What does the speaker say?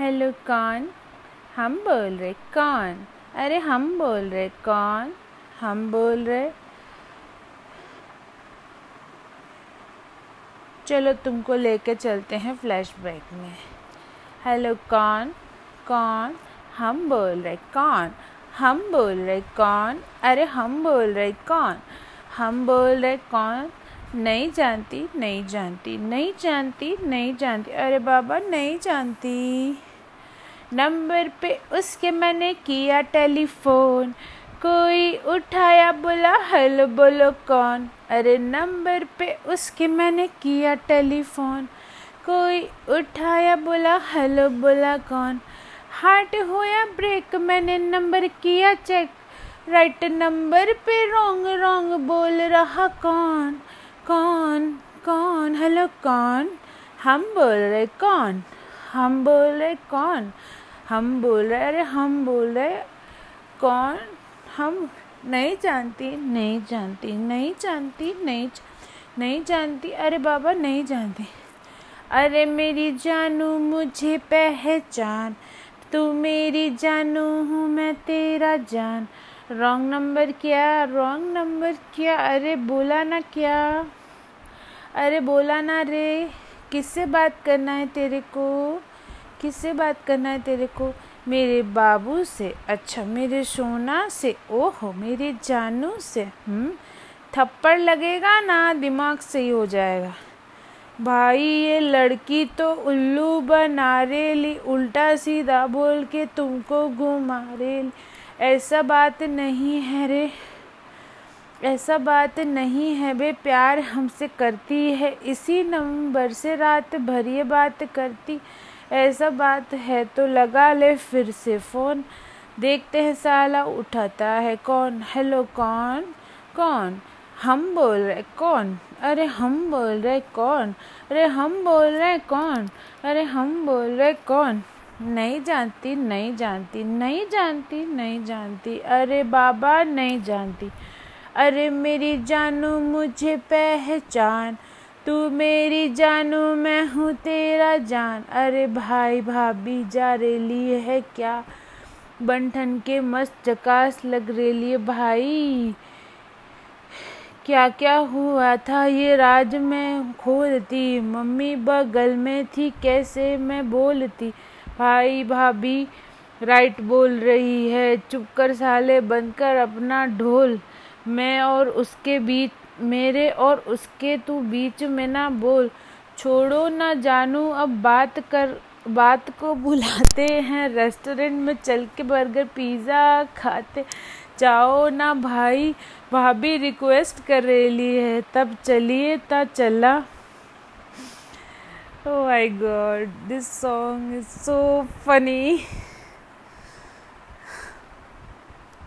Hello कौन, हम बोल रहे कौन। अरे हम बोल रहे कौन, हम बोल रहे। चलो तुमको लेके चलते हैं फ्लैशबैक में। हेलो कौन कौन, हम बोल रहे कौन, हम बोल रहे कौन। अरे हम बोल रहे कौन, हम बोल रहे कौन। नहीं जानती नहीं जानती नहीं जानती नहीं जानती। अरे बाबा, नहीं जानती। नंबर पे उसके मैंने किया टेलीफोन। कोई उठाया बोला, हेलो बोलो कौन? अरे नंबर पे उसके मैंने किया टेलीफोन। कोई उठाया बोला, हेलो बोला कौन? हार्ट होया ब्रेक, मैंने नंबर किया चेक। राइट नंबर पे रॉन्ग रॉन्ग बोल रहा, कौन? कौन? कौन? हेलो कौन? हम बोल रहे, कौन? हम बोल रहे कौन? हम बोल रहे, अरे हम बोल रहे कौन? हम नहीं जानती नहीं जानती नहीं जानती, नहीं नहीं जानती। अरे बाबा, नहीं जानती। अरे मेरी जानू मुझे पहचान। तू मेरी जानू हूँ, मैं तेरा जान। रॉन्ग नंबर क्या? रॉन्ग नंबर क्या? अरे बोला ना क्या? अरे बोला ना रे। किससे बात करना है तेरे को? किससे बात करना है तेरे को? मेरे बाबू से। अच्छा मेरे सोना से। ओहो, मेरे जानू से। हम्म थप्पड़ लगेगा ना, दिमाग सही हो जाएगा। भाई, ये लड़की तो उल्लू बना रेली, उल्टा सीधा बोल के तुमको घुमा रेली। ऐसा बात नहीं है रे। ऐसा बात नहीं है बे प्यार हमसे करती है। इसी नंबर से रात भर ये बात करती, ऐसा बात है तो लगा ले फिर से फ़ोन। देखते हैं साला उठाता है कौन। हेलो, कौन? कौन? हम बोल रहे, कौन? अरे हम बोल रहे, कौन? अरे हम बोल रहे, कौन? अरे हम बोल रहे, कौन? नहीं जानती नहीं जानती नहीं जानती नहीं जानती। अरे बाबा, नहीं जानती। अरे मेरी जानू, मुझे पहचान। तू मेरी जानू, मैं हूँ तेरा जान। अरे भाई भाभी, जा रेली है क्या? बंठन के मस्त जकास लग रेली भाई। क्या क्या हुआ था ये राज? में खोलती, मम्मी बगल में थी, कैसे मैं बोलती? भाई भाभी, राइट बोल रही है, चुप कर साले बनकर अपना ढोल। मैं और उसके बीच, मेरे और उसके तू बीच में ना बोल। छोड़ो ना जानू, अब बात कर, बात को बुलाते हैं। रेस्टोरेंट में चल के बर्गर, पिज़्ज़ा खाते। जाओ ना भाई भाभी रिक्वेस्ट कर रही है। तब चलिए ता चला। Oh my god, this song is so funny